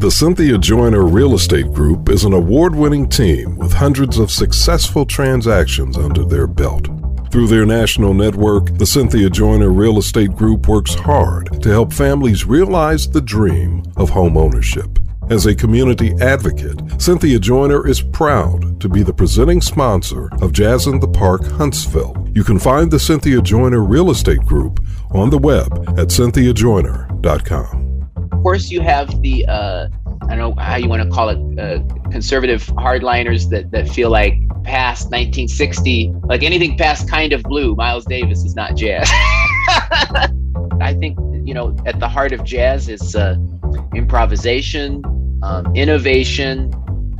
The Cynthia Joyner Real Estate Group is an award winning team with hundreds of successful transactions under their belt. Through their national network, the Cynthia Joyner Real Estate Group works hard to help families realize the dream of home ownership. As a community advocate, Cynthia Joyner is proud to be the presenting sponsor of Jazz in the Park Huntsville. You can find the Cynthia Joyner Real Estate Group on the web at cynthiajoyner.com of course, you have the uh, I don't know how you want to call it uh, conservative hardliners that that feel like past 1960, like anything past kind of blue, Miles Davis is not jazz. I think you know at the heart of jazz is uh, improvisation, um, innovation,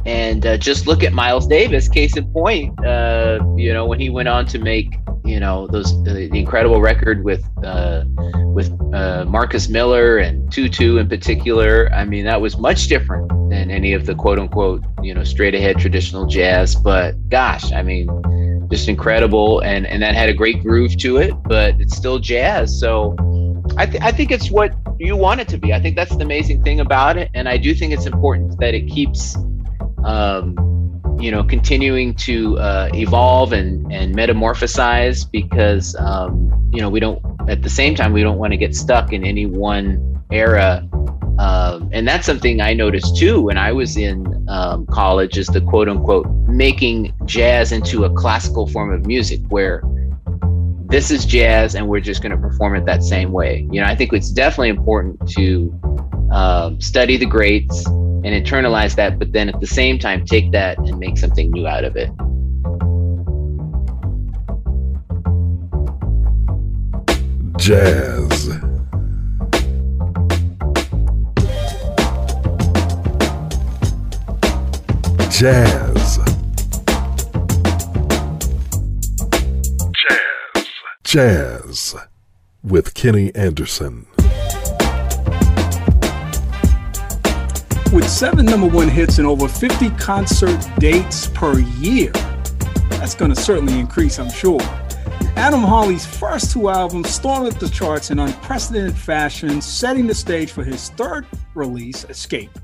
and uh, just look at Miles Davis. Case in point, uh, you know when he went on to make you know those uh, the incredible record with uh, with uh, Marcus Miller and Tutu in particular. I mean, that was much different than any of the quote unquote you know straight ahead traditional jazz. But gosh, I mean, just incredible, and and that had a great groove to it. But it's still jazz, so I th- I think it's what you want it to be. I think that's the amazing thing about it, and I do think it's important that it keeps. Um, you know, continuing to uh, evolve and, and metamorphosize because, um, you know, we don't, at the same time, we don't want to get stuck in any one era. Um, and that's something I noticed too when I was in um, college is the quote unquote making jazz into a classical form of music where this is jazz and we're just going to perform it that same way. You know, I think it's definitely important to um, study the greats and internalize that, but then at the same time, take that and make something new out of it. Jazz. Jazz. Jazz. Jazz with Kenny Anderson. With seven number one hits and over 50 concert dates per year, that's going to certainly increase, I'm sure. Adam Hawley's first two albums stormed the charts in unprecedented fashion, setting the stage for his third release, Escape.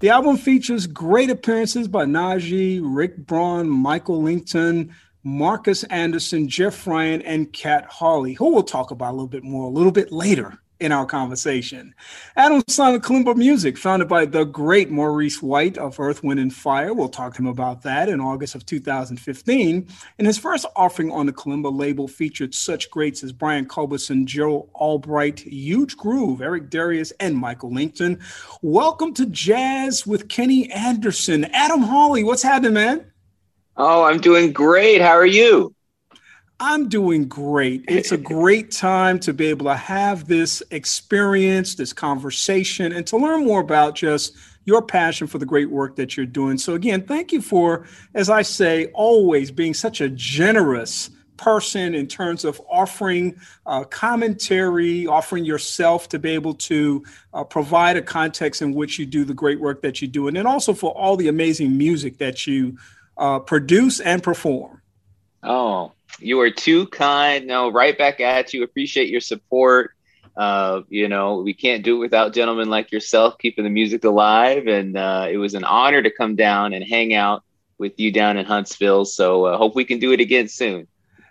The album features great appearances by Najee, Rick Braun, Michael Lington, Marcus Anderson, Jeff Ryan, and Kat Hawley, who we'll talk about a little bit more a little bit later in our conversation. Adam signed Kalimba Music, founded by the great Maurice White of Earth, Wind, and Fire. We'll talk to him about that in August of 2015. And his first offering on the Kalimba label featured such greats as Brian Culbertson, Joe Albright, Euge Groove, Eric Darius, and Michael Lington. Welcome to Jazz with Kenny Anderson. Adam Hawley, what's happening, man? Oh, I'm doing great. How are you? I'm doing great. It's a great time to be able to have this experience, this conversation, and to learn more about just your passion for the great work that you're doing. So, again, thank you for, as I say, always being such a generous person in terms of offering uh, commentary, offering yourself to be able to uh, provide a context in which you do the great work that you do, and then also for all the amazing music that you uh, produce and perform. Oh, you are too kind. No, right back at you. Appreciate your support. Uh, you know, we can't do it without gentlemen like yourself keeping the music alive. And uh, it was an honor to come down and hang out with you down in Huntsville. So uh, hope we can do it again soon.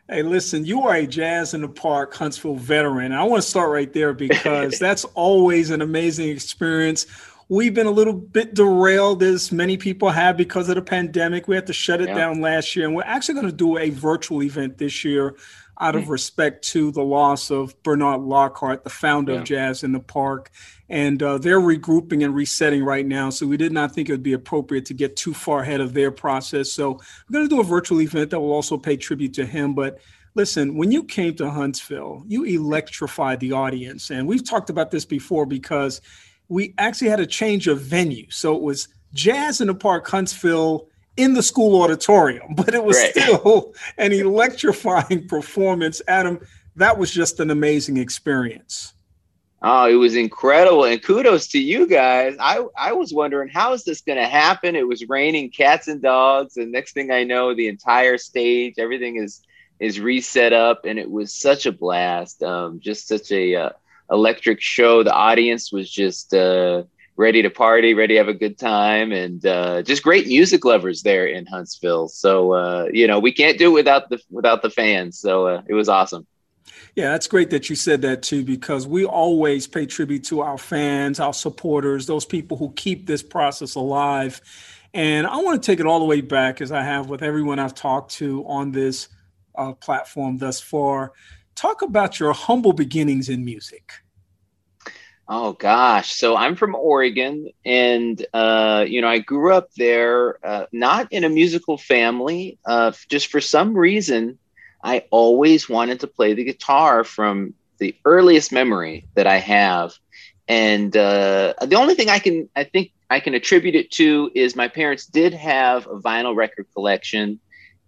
Hey, listen, you are a Jazz in the Park Huntsville veteran. I want to start right there because that's always an amazing experience We've been a little bit derailed, as many people have, because of the pandemic. We had to shut it yeah. down last year, and we're actually going to do a virtual event this year out of hmm. respect to the loss of Bernard Lockhart, the founder yeah. of Jazz in the Park. And uh, they're regrouping and resetting right now. So we did not think it would be appropriate to get too far ahead of their process. So we're going to do a virtual event that will also pay tribute to him. But listen, when you came to Huntsville, you electrified the audience. And we've talked about this before because we actually had a change of venue. So it was Jazz in the Park, Huntsville, in the school auditorium, but it was right. still an electrifying performance. Adam, that was just an amazing experience. Oh, it was incredible. And kudos to you guys. I, I was wondering, how is this going to happen? It was raining cats and dogs. And next thing I know, the entire stage, everything is, is reset up. And it was such a blast. Um, just such a, uh, electric show. The audience was just uh, ready to party, ready to have a good time, and uh, just great music lovers there in Huntsville. So uh, you know, we can't do it without the without the fans. So uh, it was awesome. Yeah, that's great that you said that too, because we always pay tribute to our fans, our supporters, those people who keep this process alive. And I want to take it all the way back, as I have with everyone I've talked to on this uh, platform thus far. Talk about your humble beginnings in music. Oh gosh, so I'm from Oregon, and uh, you know I grew up there, uh, not in a musical family. Uh, just for some reason, I always wanted to play the guitar from the earliest memory that I have, and uh, the only thing I can I think I can attribute it to is my parents did have a vinyl record collection,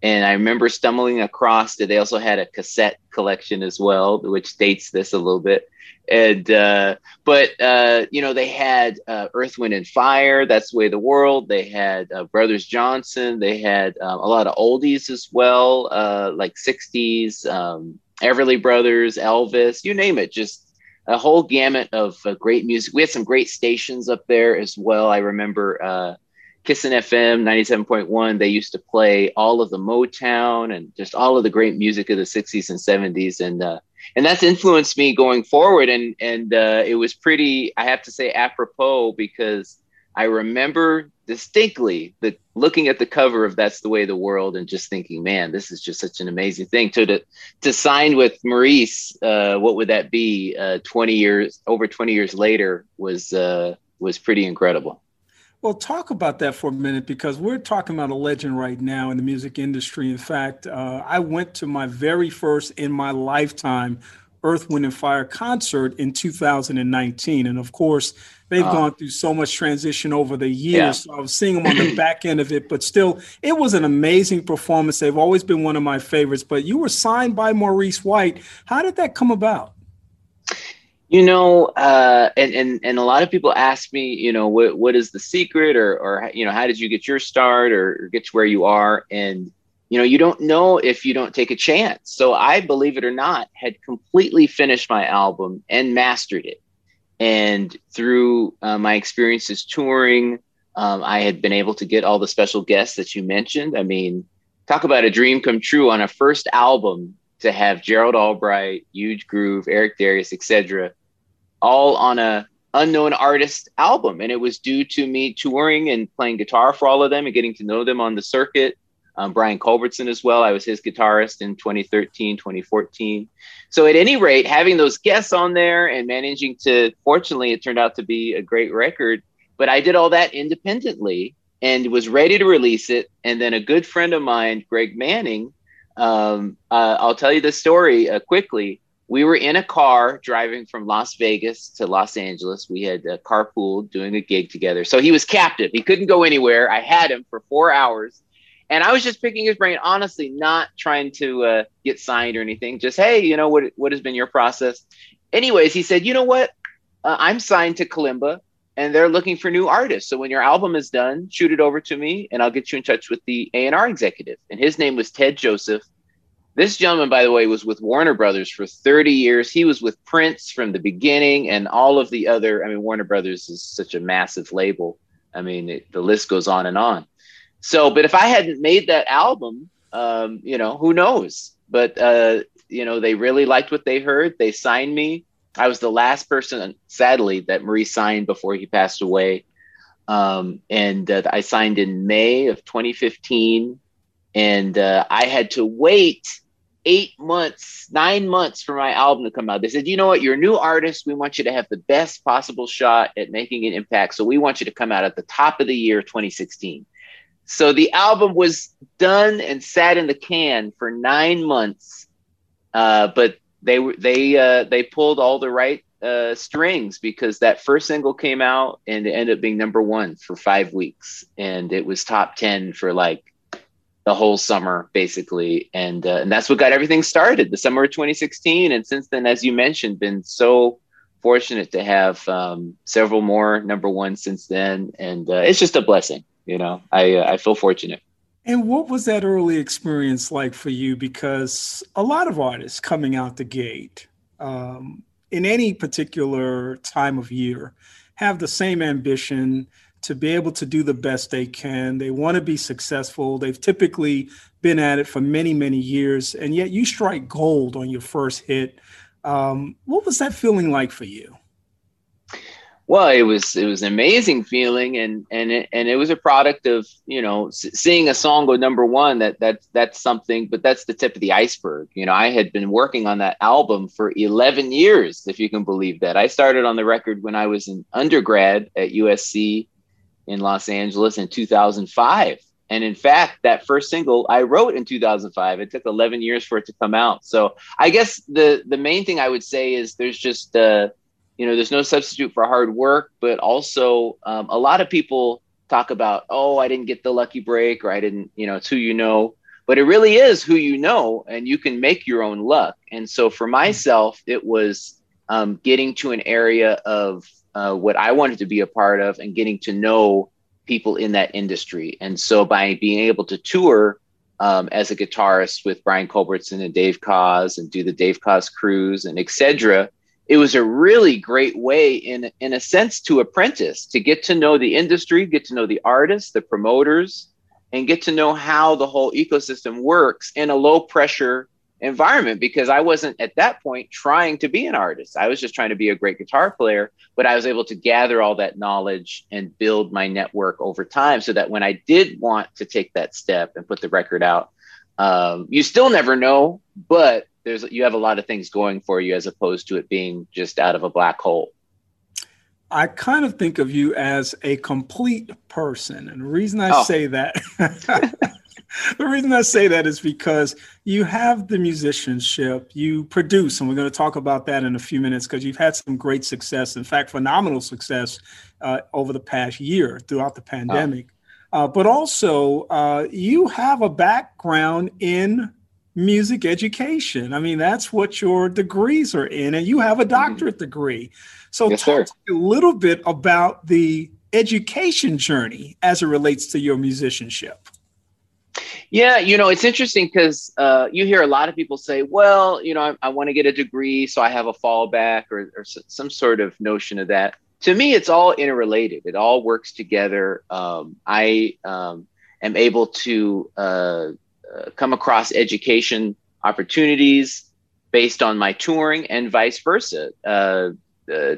and I remember stumbling across that They also had a cassette collection as well, which dates this a little bit and uh, but uh, you know they had uh, Earth, Wind and Fire. That's the way the world. They had uh, Brothers Johnson. They had um, a lot of oldies as well, uh, like '60s, um, Everly Brothers, Elvis, you name it. Just a whole gamut of uh, great music. We had some great stations up there as well. I remember Kissin' FM 97.1. They used to play all of the Motown and just all of the great music of the 60s and 70s, and and that's influenced me going forward. And and uh, it was pretty, I have to say, apropos because I remember distinctly the looking at the cover of That's the Way the World and just thinking, man, this is just such an amazing thing. To to, to sign with Maurice, uh, what would that be? Uh, Twenty years over, twenty years later was uh, was pretty incredible. Well, talk about that for a minute because we're talking about a legend right now in the music industry. In fact, uh, I went to my very first in my lifetime Earth, Wind, and Fire concert in 2019. And of course, they've uh, gone through so much transition over the years. Yeah. So I was seeing them on the back end of it, but still, it was an amazing performance. They've always been one of my favorites. But you were signed by Maurice White. How did that come about? You know, uh, and, and and a lot of people ask me, you know, what what is the secret, or or you know, how did you get your start, or, or get to where you are? And you know, you don't know if you don't take a chance. So I, believe it or not, had completely finished my album and mastered it. And through uh, my experiences touring, um, I had been able to get all the special guests that you mentioned. I mean, talk about a dream come true on a first album to have Gerald Albright, Euge Groove, Eric Darius, etc., all on a unknown artist album. And it was due to me touring and playing guitar for all of them and getting to know them on the circuit. Um, Brian Culbertson as well. I was his guitarist in 2013, 2014. So at any rate, having those guests on there and managing to, fortunately, it turned out to be a great record. But I did all that independently and was ready to release it. And then a good friend of mine, Greg Manning, um, uh, I'll tell you the story uh, quickly. We were in a car driving from Las Vegas to Los Angeles. We had uh, carpooled doing a gig together. So he was captive. He couldn't go anywhere. I had him for four hours. And I was just picking his brain, honestly, not trying to uh, get signed or anything. Just, hey, you know, what, what has been your process? Anyways, he said, you know what? Uh, I'm signed to Kalimba and they're looking for new artists. So when your album is done, shoot it over to me, and I'll get you in touch with the A and R executive. And his name was Ted Joseph. This gentleman, by the way, was with Warner Brothers for 30 years. He was with Prince from the beginning, and all of the other. I mean, Warner Brothers is such a massive label. I mean, it, the list goes on and on. So, but if I hadn't made that album, um, you know, who knows? But uh, you know, they really liked what they heard. They signed me I was the last person, sadly, that Marie signed before he passed away. Um, and uh, I signed in May of 2015. And uh, I had to wait eight months, nine months for my album to come out. They said, you know what, you're a new artist. We want you to have the best possible shot at making an impact. So we want you to come out at the top of the year 2016. So the album was done and sat in the can for nine months. Uh, but they they uh, they pulled all the right uh, strings because that first single came out and it ended up being number one for five weeks, and it was top ten for like the whole summer basically, and uh, and that's what got everything started, the summer of 2016, and since then, as you mentioned, been so fortunate to have um, several more number ones since then, and uh, it's just a blessing. You know, I uh, I feel fortunate. And what was that early experience like for you? Because a lot of artists coming out the gate um, in any particular time of year have the same ambition to be able to do the best they can. They want to be successful. They've typically been at it for many, many years, and yet you strike gold on your first hit. Um, what was that feeling like for you? Well, it was it was an amazing feeling, and and it, and it was a product of you know seeing a song go number one. That that that's something, but that's the tip of the iceberg. You know, I had been working on that album for eleven years, if you can believe that. I started on the record when I was an undergrad at USC in Los Angeles in 2005. And in fact, that first single I wrote in 2005. It took 11 years for it to come out. So I guess the the main thing I would say is there's just uh, you know there's no substitute for hard work, but also um, a lot of people talk about oh I didn't get the lucky break or I didn't you know it's who you know, but it really is who you know, and you can make your own luck. And so for myself, it was um, getting to an area of uh, what I wanted to be a part of and getting to know people in that industry. And so by being able to tour um, as a guitarist with Brian Culbertson and Dave Koz and do the Dave Koz cruise and etc., it was a really great way in in a sense to apprentice to get to know the industry, get to know the artists, the promoters, and get to know how the whole ecosystem works in a low pressure environment because I wasn't at that point trying to be an artist. I was just trying to be a great guitar player, but I was able to gather all that knowledge and build my network over time so that when I did want to take that step and put the record out, um, you still never know, but there's you have a lot of things going for you as opposed to it being just out of a black hole. I kind of think of you as a complete person. And the reason I oh. say that the reason I say that is because you have the musicianship, you produce, and we're going to talk about that in a few minutes because you've had some great success, in fact, phenomenal success uh, over the past year throughout the pandemic. Uh, but also, uh, you have a background in music education. I mean, that's what your degrees are in, and you have a mm-hmm. doctorate mm-hmm. degree. So, yes, talk a little bit about the education journey as it relates to your musicianship. Yeah, you know, it's interesting because uh, you hear a lot of people say, well, you know, I, I want to get a degree, so I have a fallback or, or some sort of notion of that. To me, it's all interrelated, it all works together. Um, I um, am able to uh, uh, come across education opportunities based on my touring and vice versa. Uh,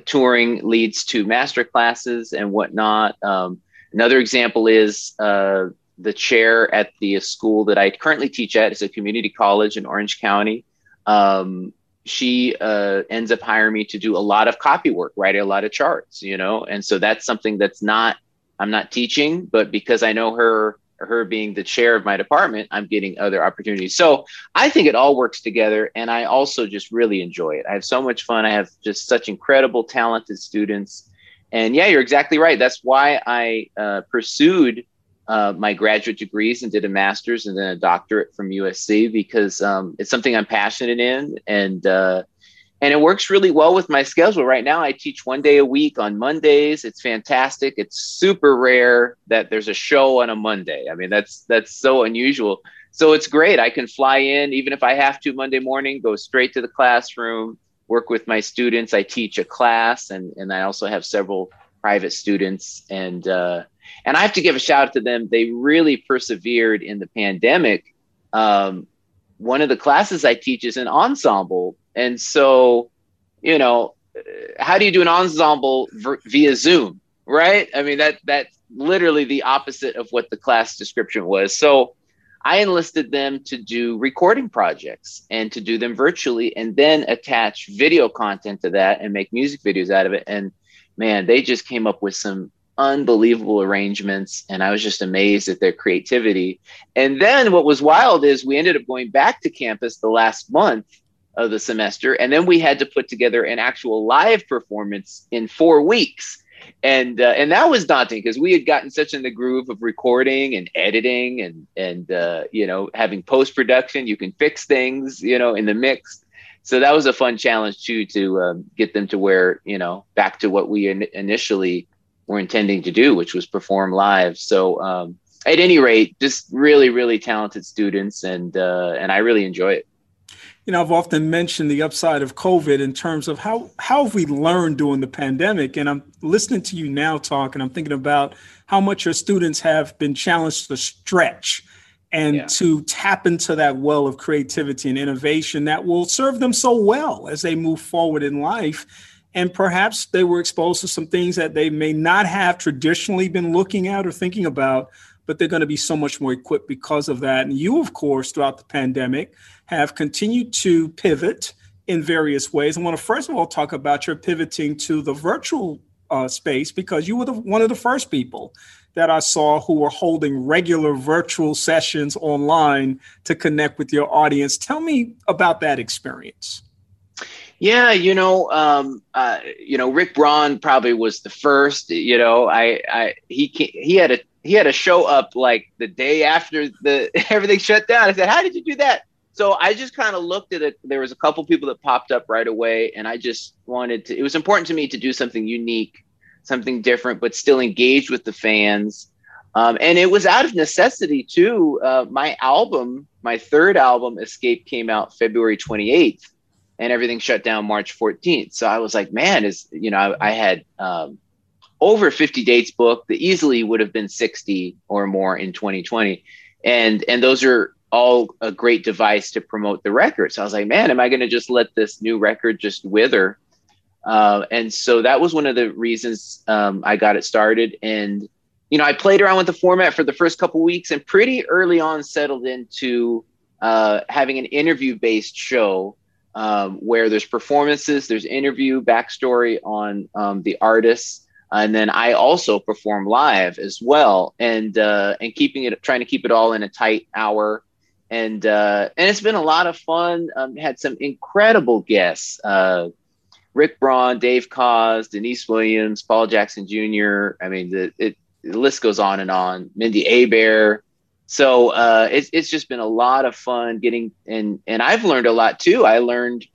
touring leads to master classes and whatnot. Um, another example is uh, the chair at the school that I currently teach at. It's a community college in Orange County. Um, she uh, ends up hiring me to do a lot of copy work, writing a lot of charts, you know, and so that's something that's not I'm not teaching, but because I know her her being the chair of my department, I'm getting other opportunities. So I think it all works together, and I also just really enjoy it. I have so much fun. I have just such incredible, talented students, and yeah, you're exactly right. That's why I uh, pursued uh, my graduate degrees and did a master's and then a doctorate from USC because um, it's something I'm passionate in and uh, and it works really well with my schedule. Right now, I teach one day a week on Mondays. It's fantastic. It's super rare that there's a show on a Monday. I mean, that's that's so unusual. So it's great. I can fly in even if I have to Monday morning, go straight to the classroom, work with my students. I teach a class, and and I also have several private students and. Uh, and I have to give a shout out to them. They really persevered in the pandemic. Um, one of the classes I teach is an ensemble. And so, you know, how do you do an ensemble via Zoom? Right. I mean, that that's literally the opposite of what the class description was. So I enlisted them to do recording projects and to do them virtually and then attach video content to that and make music videos out of it. And man, they just came up with some unbelievable arrangements and i was just amazed at their creativity. And then what was wild is we ended up going back to campus the last month of the semester and then we had to put together an actual live performance in four weeks. And uh, and that was daunting because we had gotten such in the groove of recording and editing and and uh, you know having post production you can fix things you know in the mix. So that was a fun challenge too to um, get them to where you know back to what we in- initially were intending to do, which was perform live. So um, at any rate, just really, really talented students, and uh, and I really enjoy it. you know, I've often mentioned the upside of COVID in terms of how how have we learned during the pandemic. And I'm listening to you now talk, and I'm thinking about how much your students have been challenged to stretch and yeah. to tap into that well of creativity and innovation that will serve them so well as they move forward in life. And perhaps they were exposed to some things that they may not have traditionally been looking at or thinking about, but they're going to be so much more equipped because of that. And you, of course, throughout the pandemic, have continued to pivot in various ways. I want to first of all talk about your pivoting to the virtual uh, space because you were the, one of the first people that I saw who were holding regular virtual sessions online to connect with your audience. Tell me about that experience. Yeah, you know, um, uh, you know, Rick Braun probably was the first. You know, I, I, he, he had a, he had a show up like the day after the everything shut down. I said, "How did you do that?" so I just kind of looked at it. There was a couple people that popped up right away, and I just wanted to. It was important to me to do something unique, something different, but still engaged with the fans. Um, and it was out of necessity too. Uh, my album, my third album, Escape, came out February 28th, and everything shut down March 14th. So I was like, man, is you know, I, I had um, over 50 dates booked. That easily would have been 60 or more in 2020, and and those are all a great device to promote the record. So I was like, man, am I going to just let this new record just wither? Uh, and so that was one of the reasons um, I got it started. And you know, I played around with the format for the first couple weeks, and pretty early on settled into uh, having an interview-based show um, where there's performances, there's interview, backstory on um, the artists, and then I also perform live as well, and uh, and keeping it, trying to keep it all in a tight hour and uh, and it's been a lot of fun. Um, had some incredible guests: uh, Rick Braun, Dave Koz, Deniece Williams, Paul Jackson Jr. I mean, the, it, the list goes on and on. Mindi Abair. So uh, it's it's just been a lot of fun getting and and I've learned a lot too. I learned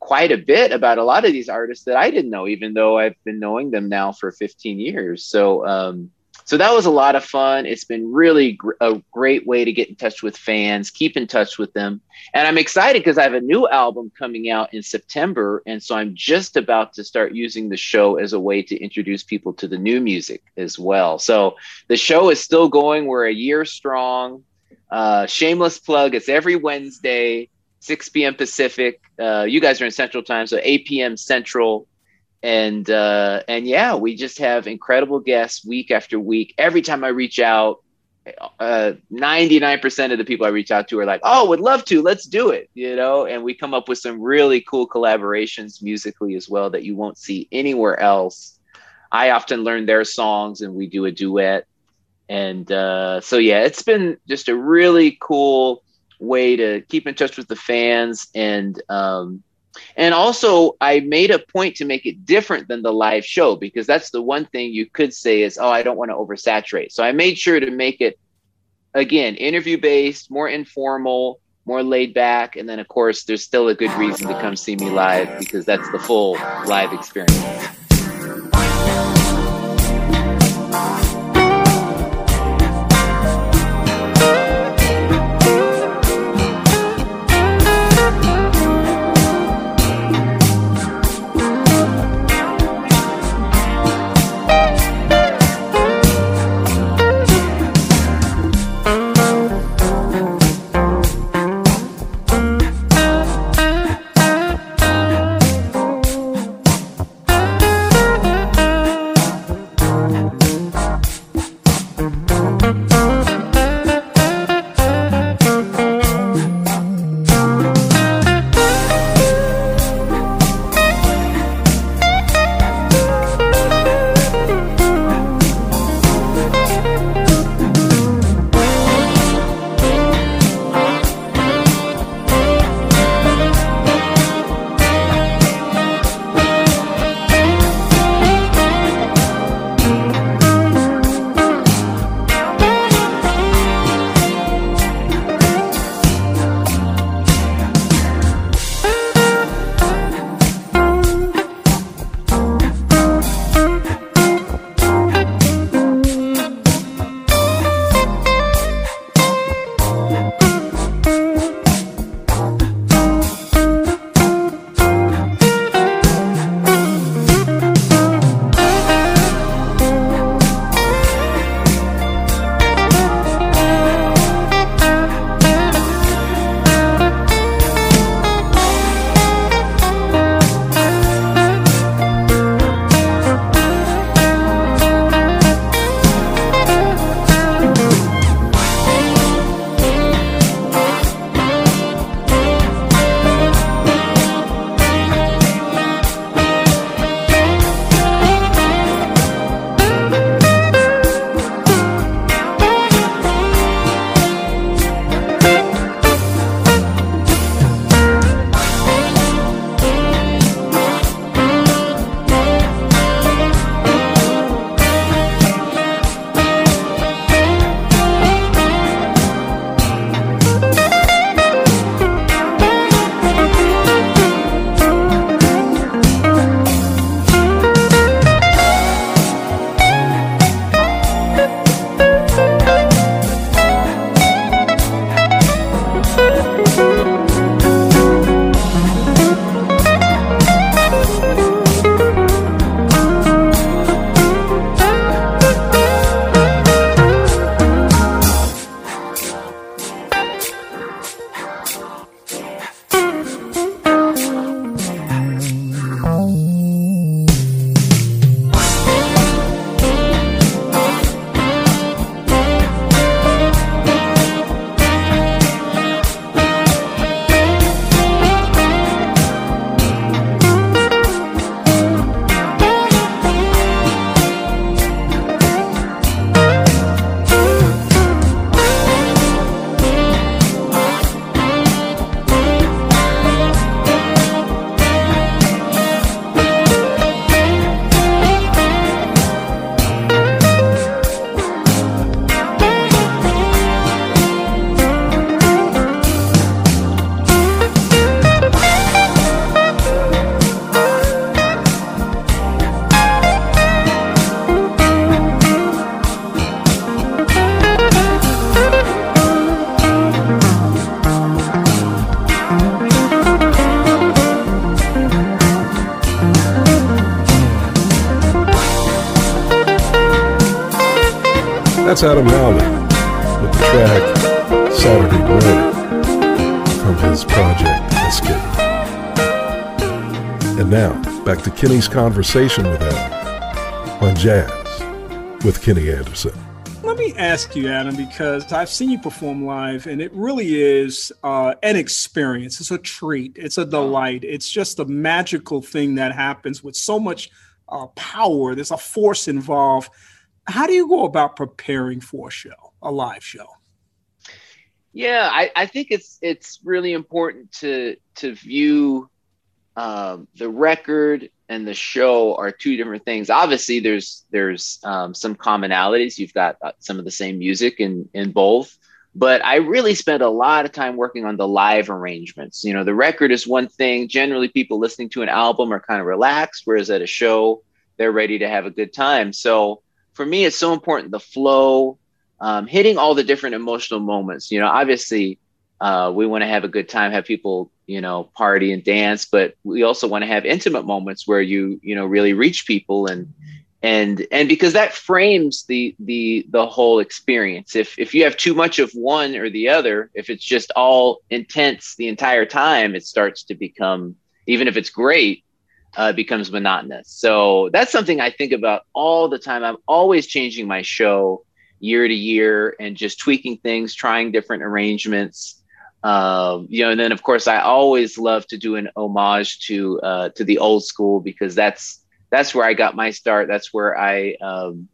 quite a bit about a lot of these artists that I didn't know, even though I've been knowing them now for 15 years. So um, so that was a lot of fun. It's been really gr- a great way to get in touch with fans, keep in touch with them. And I'm excited because I have a new album coming out in September. And so I'm just about to start using the show as a way to introduce people to the new music as well. So the show is still going. We're a year strong. Uh, shameless plug. It's every Wednesday, 6 p.m. Pacific. Uh, you guys are in Central Time, so 8 p.m. Central and uh, and yeah, we just have incredible guests week after week. Every time I reach out, uh, 99% of the people I reach out to are like, "Oh, would love to. Let's do it." You know, and we come up with some really cool collaborations musically as well that you won't see anywhere else. I often learn their songs, and we do a duet. And uh, so yeah, it's been just a really cool way to keep in touch with the fans and um, and also, I made a point to make it different than the live show because that's the one thing you could say is, oh, I don't want to oversaturate. So I made sure to make it, again, interview based, more informal, more laid back. And then, of course, there's still a good reason to come see me live because that's the full live experience. That's Adam Hawley with the track Saturday Morning from his project Escape. And now, back to Kenny's conversation with Adam on Jazz with Kenny Anderson. Let me ask you, Adam, because I've seen you perform live, and it really is uh, an experience. It's a treat. It's a delight. It's just a magical thing that happens with so much uh, power. There's a force involved. How do you go about preparing for a show, a live show? Yeah, I, I think it's it's really important to to view um, the record and the show are two different things. Obviously, there's there's um, some commonalities. You've got uh, some of the same music in in both, but I really spent a lot of time working on the live arrangements. You know, the record is one thing. Generally, people listening to an album are kind of relaxed, whereas at a show, they're ready to have a good time. So for me, it's so important the flow, um, hitting all the different emotional moments. You know, obviously, uh, we want to have a good time, have people you know party and dance but we also want to have intimate moments where you you know really reach people and and and because that frames the the the whole experience if if you have too much of one or the other if it's just all intense the entire time it starts to become even if it's great uh, becomes monotonous so that's something i think about all the time i'm always changing my show year to year and just tweaking things trying different arrangements um, you know, and then of course I always love to do an homage to uh, to the old school because that's that's where I got my start. That's where I um,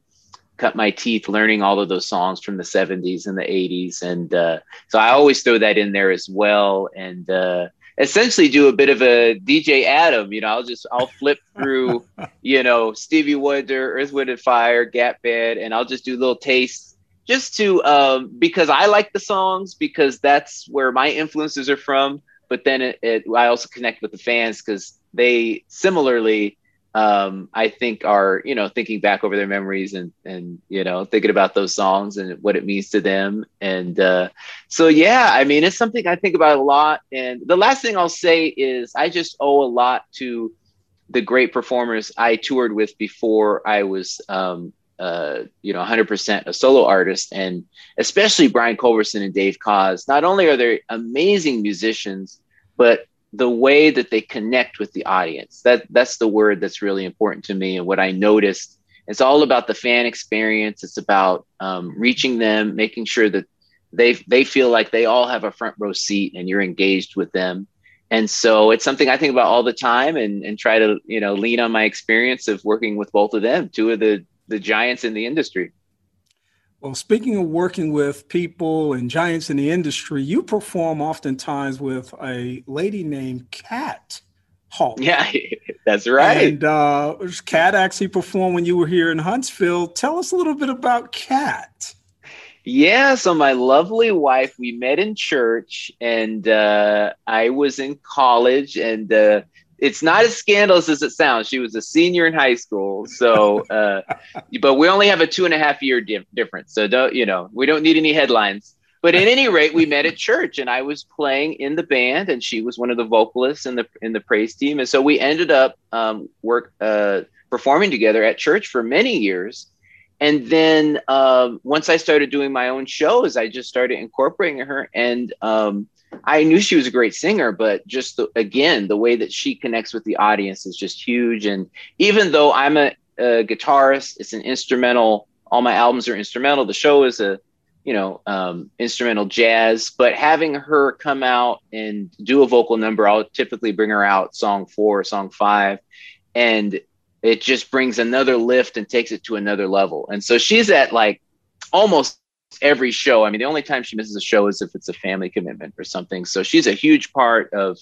cut my teeth learning all of those songs from the 70s and the 80s, and uh, so I always throw that in there as well. And uh, essentially do a bit of a DJ Adam. You know, I'll just I'll flip through, you know, Stevie Wonder, Earth, Wind and Fire, Gap Band, and I'll just do little tastes just to um, because I like the songs because that's where my influences are from. But then it, it I also connect with the fans because they similarly um, I think are you know thinking back over their memories and and you know thinking about those songs and what it means to them. And uh, so yeah I mean it's something I think about a lot. And the last thing I'll say is I just owe a lot to the great performers I toured with before I was um, uh, you know, 100% a solo artist, and especially Brian Culbertson and Dave Koz. Not only are they amazing musicians, but the way that they connect with the audience. That that's the word that's really important to me and what i noticed. It's all about the fan experience. It's about um, reaching them making sure that they they feel like they all have a front row seat and you're engaged with them. And so it's something i think about all the time and, and try to you know lean on my experience of working with both of them two of the the giants in the industry. Well, speaking of working with people and giants in the industry, you perform oftentimes with a lady named Kat Hall. Yeah, that's right. And uh, Kat actually performed when you were here in Huntsville. Tell us a little bit about Kat. Yeah, so my lovely wife, we met in church, and uh, I was in college, and uh, it's not as scandalous as it sounds. She was a senior in high school, so uh, but we only have a two and a half year dif- difference. So don't you know we don't need any headlines. But at any rate, we met at church, and I was playing in the band, and she was one of the vocalists in the in the praise team, and so we ended up um, work uh, performing together at church for many years. And then um, once I started doing my own shows, I just started incorporating her, and um, I knew she was a great singer, but just the, again, the way that she connects with the audience is just huge. And even though I'm a, a guitarist, it's an instrumental. All my albums are instrumental. The show is a, you know, um, instrumental jazz. But having her come out and do a vocal number, I'll typically bring her out song four, song five, and it just brings another lift and takes it to another level. And so she's at like almost every show. I mean, the only time she misses a show is if it's a family commitment or something. So she's a huge part of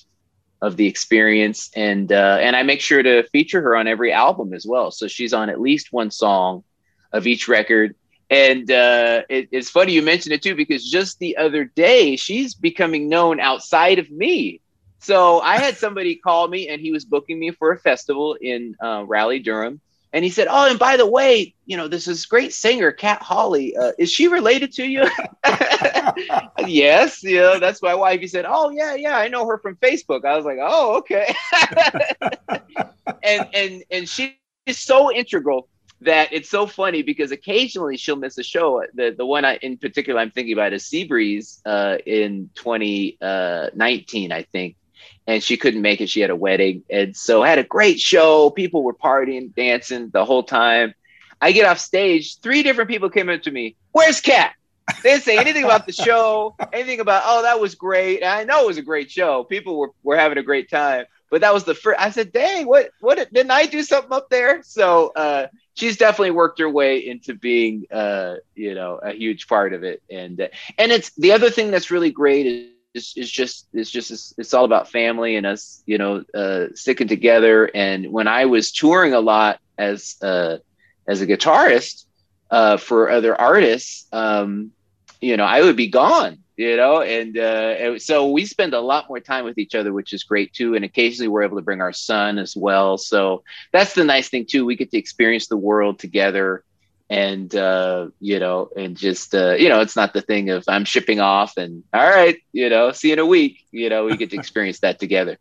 of the experience, and uh, and I make sure to feature her on every album as well. So she's on at least one song of each record. And uh, it, it's funny you mentioned it too, because just the other day she's becoming known outside of me. So I had somebody call me, and he was booking me for a festival in uh, Raleigh, Durham and he said, "Oh, and by the way, you know, this is great singer, Kat Hawley. Uh, is she related to you?" yes, yeah, that's my wife. He said, "Oh, yeah, yeah, I know her from Facebook." I was like, "Oh, okay." and and and she is so integral. that it's so funny because occasionally she'll miss a show. The the one I, in particular I'm thinking about is Seabreeze uh, in 2019, I think, and she couldn't make it. She had a wedding, and so had a great show. People were partying, dancing the whole time. I get off stage. Three different people came up to me. Where's Kat? They didn't say anything about the show, anything about, oh, that was great. And I know it was a great show. People were, were having a great time. But that was the first. I said, dang, what, what, didn't I do something up there? So uh, she's definitely worked her way into being, uh, you know, a huge part of it. And, uh, and it's the other thing that's really great is, is, is just it's just it's, it's, all about family and us you know uh, sticking together and when i was touring a lot as uh, as a guitarist uh, for other artists um, you know, I would be gone, you know, and, uh, so we spend a lot more time with each other, which is great too. And occasionally we're able to bring our son as well. So that's the nice thing too. We get to experience the world together and, uh, you know, and just, uh, you know, it's not the thing of I'm shipping off and all right, you know, see you in a week, you know, we get to experience that together.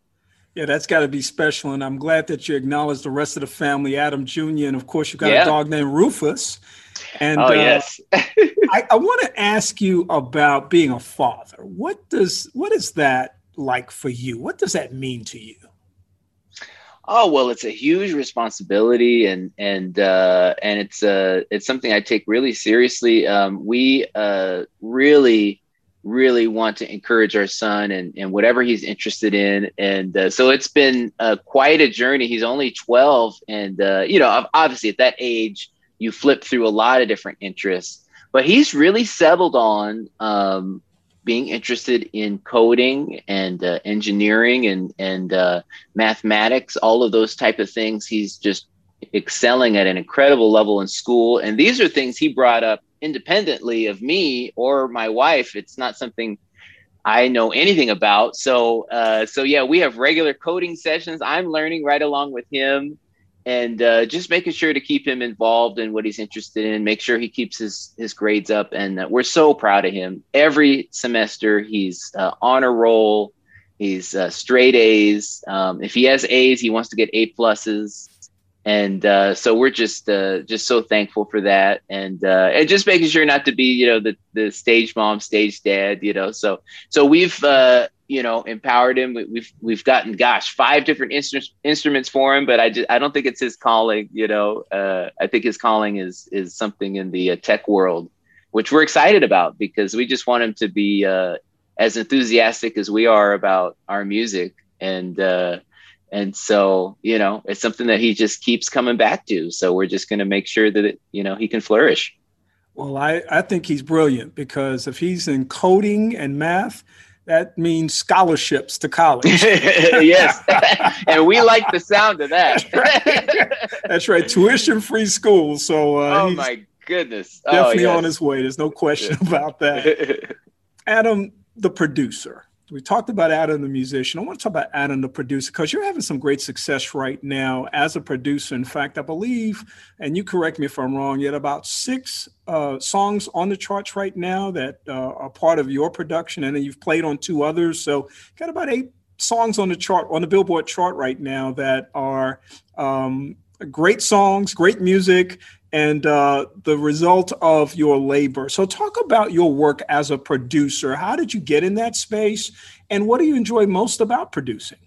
Yeah, that's got to be special. And I'm glad that you acknowledge the rest of the family, Adam Jr. And of course, you've got yeah. a dog named Rufus. And oh, uh, yes. I, I want to ask you about being a father. What does what is that like for you? What does that mean to you? Oh well, it's a huge responsibility, and and uh, and it's uh, it's something I take really seriously. Um, we uh, really really want to encourage our son and, and whatever he's interested in. And uh, so it's been uh, quite a journey. He's only 12. And, uh, you know, obviously at that age, you flip through a lot of different interests. But he's really settled on um, being interested in coding and uh, engineering and and uh, mathematics, all of those type of things. He's just excelling at an incredible level in school, and these are things he brought up independently of me or my wife. It's not something I know anything about. So uh, so yeah, we have regular coding sessions. I'm learning right along with him and uh, just making sure to keep him involved in what he's interested in, make sure he keeps his his grades up, and uh, we're so proud of him. Every semester, he's uh, a roll, he's uh, straight A's. Um, if he has A's, he wants to get A pluses, and uh, so we're just uh, just so thankful for that, and and just making sure not to be you know the the stage mom, stage dad, you know. So so we've you know, empowered him. We, we've we've gotten, gosh, five different instru- instruments for him, but I just I don't think it's his calling. You know, uh, I think his calling is is something in the uh, tech world, which we're excited about because we just want him to be uh, as enthusiastic as we are about our music, and uh, and so you know, it's something that he just keeps coming back to. So we're just going to make sure that it, you know he can flourish. Well, I, I think he's brilliant because if he's in coding and math, that means scholarships to college. yes. and we like the sound of that. That's right. That's right. Tuition free school. So, uh, oh my goodness. Oh, definitely oh, yes. on his way. There's no question about that. Adam, the producer, we talked about Adam the musician. I want to talk about Adam the producer because you're having some great success right now as a producer. In fact, I believe, and you correct me if I'm wrong, yet about six uh, songs on the charts right now that uh, are part of your production, and then you've played on two others. So, got about eight songs on the chart on the Billboard chart right now that are um, great songs, great music, and uh, the result of your labor. So, talk about your work as a producer. How did you get in that space, and what do you enjoy most about producing?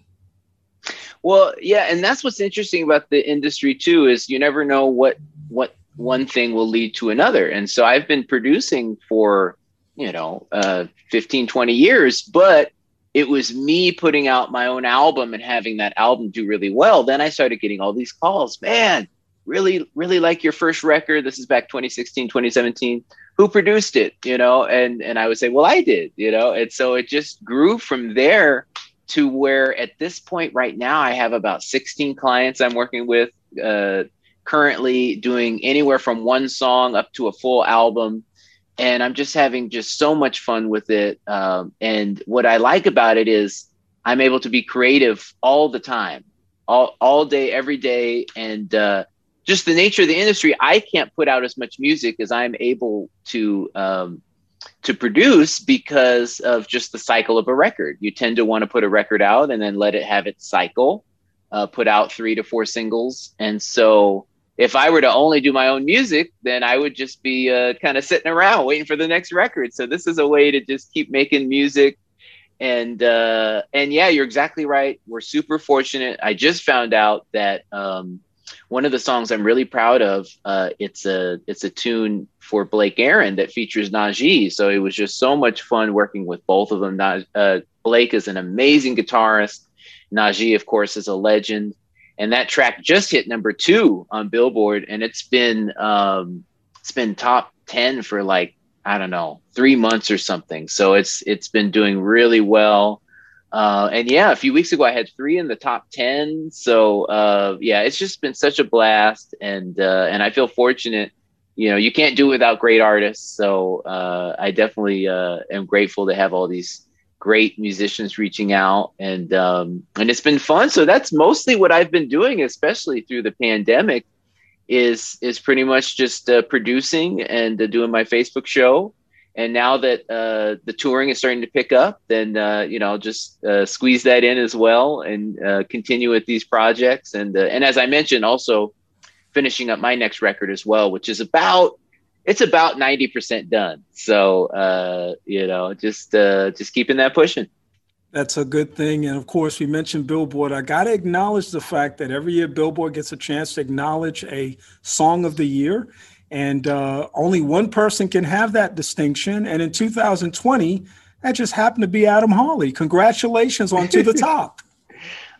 Well, yeah, and that's what's interesting about the industry too is you never know what what one thing will lead to another. And so I've been producing for, you know, uh, 15, 20 years, but it was me putting out my own album and having that album do really well. Then I started getting all these calls, man, really, really like your first record. This is back 2016, 2017. Who produced it? You know, and and I would say, well, I did. You know, and so it just grew from there to where at this point right now I have about 16 clients I'm working with. Uh, currently doing anywhere from one song up to a full album and i'm just having just so much fun with it um, and what i like about it is i'm able to be creative all the time all, all day every day and uh, just the nature of the industry, I can't put out as much music as I'm able to um, to produce because of just the cycle of a record. You tend to want to put a record out and then let it have its cycle, uh, put out three to four singles, and so if I were to only do my own music, then I would just be uh, kind of sitting around waiting for the next record. So this is a way to just keep making music. And uh, and yeah, you're exactly right. We're super fortunate. I just found out that um, one of the songs I'm really proud of, uh, it's a it's a tune for Blake Aaron that features Najee. So it was just so much fun working with both of them. Uh, Blake is an amazing guitarist. Najee, of course, is a legend and that track just hit number two on Billboard, and it's been um, it's been top ten for like I don't know three months or something. So it's it's been doing really well. Uh, and yeah, a few weeks ago I had three in the top ten. So uh, yeah, it's just been such a blast, and uh, and I feel fortunate. You know, you can't do it without great artists. So uh, I definitely uh, am grateful to have all these great musicians reaching out and um, and it's been fun so that's mostly what i've been doing especially through the pandemic is is pretty much just uh, producing and doing my facebook show and now that uh, the touring is starting to pick up then uh, you know just uh, squeeze that in as well and uh, continue with these projects and and as i mentioned also finishing up my next record as well which is about it's about 90% done. So, uh, you know, just, uh, just keeping that pushing. That's a good thing. And of course, we mentioned Billboard. I got to acknowledge the fact that every year Billboard gets a chance to acknowledge a song of the year. And uh, only one person can have that distinction. And in 2020, that just happened to be Adam Hawley. Congratulations on To the Top.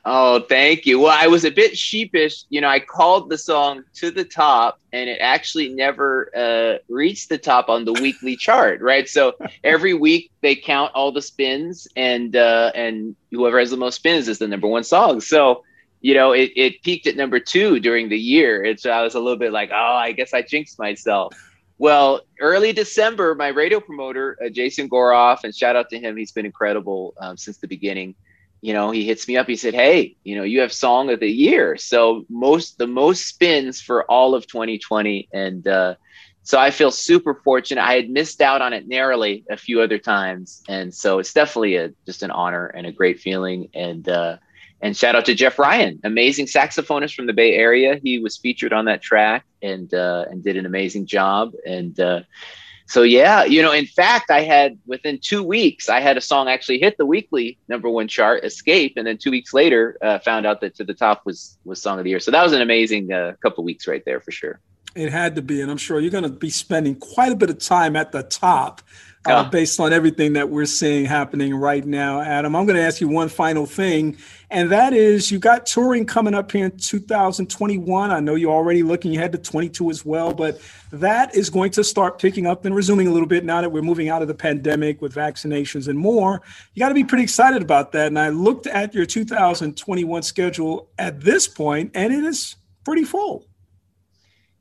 Oh, thank you. Well, I was a bit sheepish. You know, I called the song to the top and it actually never uh, reached the top on the weekly chart, right? So every week they count all the spins and uh, and whoever has the most spins is the number one song. So, you know, it, it peaked at number two during the year. And so I was a little bit like, oh, I guess I jinxed myself. Well, early December, my radio promoter, uh, Jason Gorov, and shout out to him, he's been incredible um, since the beginning you know, he hits me up. He said, "Hey, you know, you have song of the year." So most the most spins for all of 2020, and uh, so I feel super fortunate. I had missed out on it narrowly a few other times, and so it's definitely a just an honor and a great feeling. And uh, and shout out to Jeff Ryan, amazing saxophonist from the Bay Area. He was featured on that track and uh, and did an amazing job. And uh, so yeah, you know, in fact, I had within two weeks, I had a song actually hit the weekly number one chart, "Escape," and then two weeks later, uh, found out that "To the Top" was was song of the year. So that was an amazing uh, couple weeks right there for sure. It had to be, and I'm sure you're going to be spending quite a bit of time at the top uh, based on everything that we're seeing happening right now. Adam, I'm going to ask you one final thing, and that is you got touring coming up here in 2021. I know you're already looking ahead to 22 as well, but that is going to start picking up and resuming a little bit now that we're moving out of the pandemic with vaccinations and more. You got to be pretty excited about that. And I looked at your 2021 schedule at this point, and it is pretty full.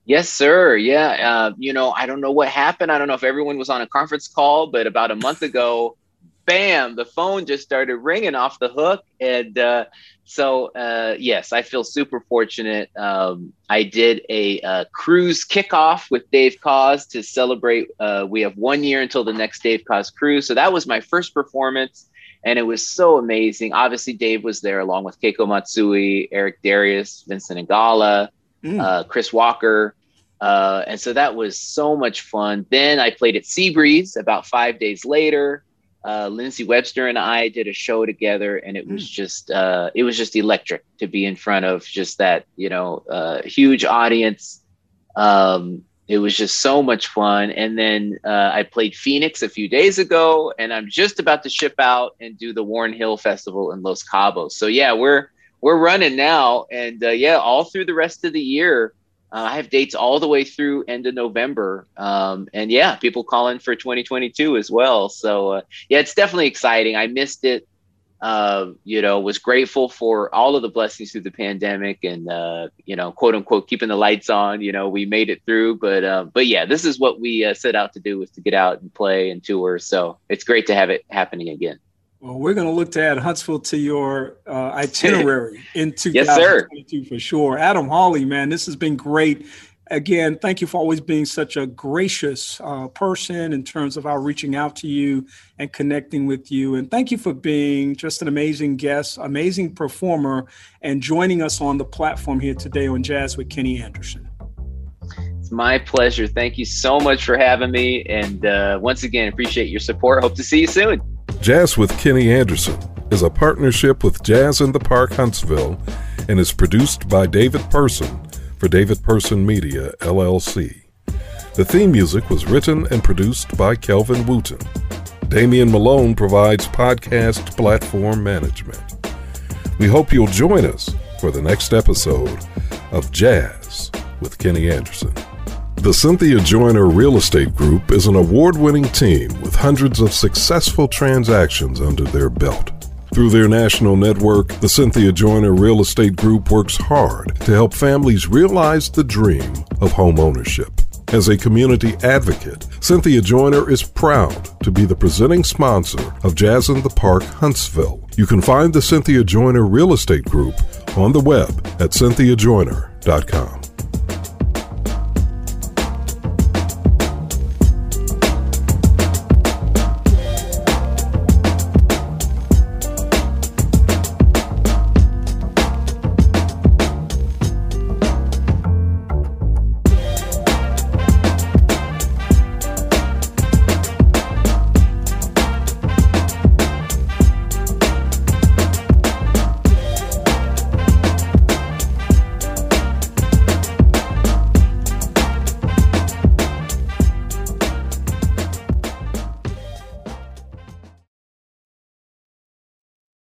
Yes, sir. Yeah. Uh, you know, I don't know what happened. I don't know if everyone was on a conference call, but about a month ago, bam, the phone just started ringing off the hook. And uh, so, uh, yes, I feel super fortunate. Um, I did a, a, cruise kickoff with Dave Koz to celebrate. Uh, we have one year until the next Dave Koz cruise. So that was my first performance. And it was so amazing. Obviously, Dave was there along with Keiko Matsui, Eric Darius, Vincent Ingala, mm. Uh, Chris Walker. Uh, and so that was so much fun. Then I played at Seabreeze about five days later. Uh, Lindsey Webster and I did a show together, and it was mm. just uh, it was just electric to be in front of just that you know uh, huge audience. Um, it was just so much fun. And then uh, I played Phoenix a few days ago, and I'm just about to ship out and do the Warren Hill Festival in Los Cabos. So yeah, we're we're running now, and uh, yeah, all through the rest of the year uh, I have dates all the way through end of November. Um, and yeah, people calling for 2022 as well. So uh, yeah, it's definitely exciting. I missed it. Uh, you know, was grateful for all of the blessings through the pandemic and, uh, you know, quote unquote, keeping the lights on, you know, we made it through, but, uh, but yeah, this is what we uh, set out to do was to get out and play and tour. So it's great to have it happening again. Well, we're going to look to add Huntsville to your uh, itinerary in 2022 yes, for sure. Adam Hawley, man, this has been great. Again, thank you for always being such a gracious uh, person in terms of our reaching out to you and connecting with you. And thank you for being just an amazing guest, amazing performer, and joining us on the platform here today on Jazz with Kenny Anderson. It's my pleasure. Thank you so much for having me. And uh, once again, appreciate your support. Hope to see you soon. Jazz with Kenny Anderson is a partnership with Jazz in the Park Huntsville and is produced by David Person for David Person Media, LLC. The theme music was written and produced by Kelvin Wooten. Damian Malone provides podcast platform management. We hope you'll join us for the next episode of Jazz with Kenny Anderson. The Cynthia Joyner Real Estate Group is an award winning team with hundreds of successful transactions under their belt. Through their national network, the Cynthia Joyner Real Estate Group works hard to help families realize the dream of home ownership. As a community advocate, Cynthia Joyner is proud to be the presenting sponsor of Jazz in the Park Huntsville. You can find the Cynthia Joyner Real Estate Group on the web at cynthiajoyner.com.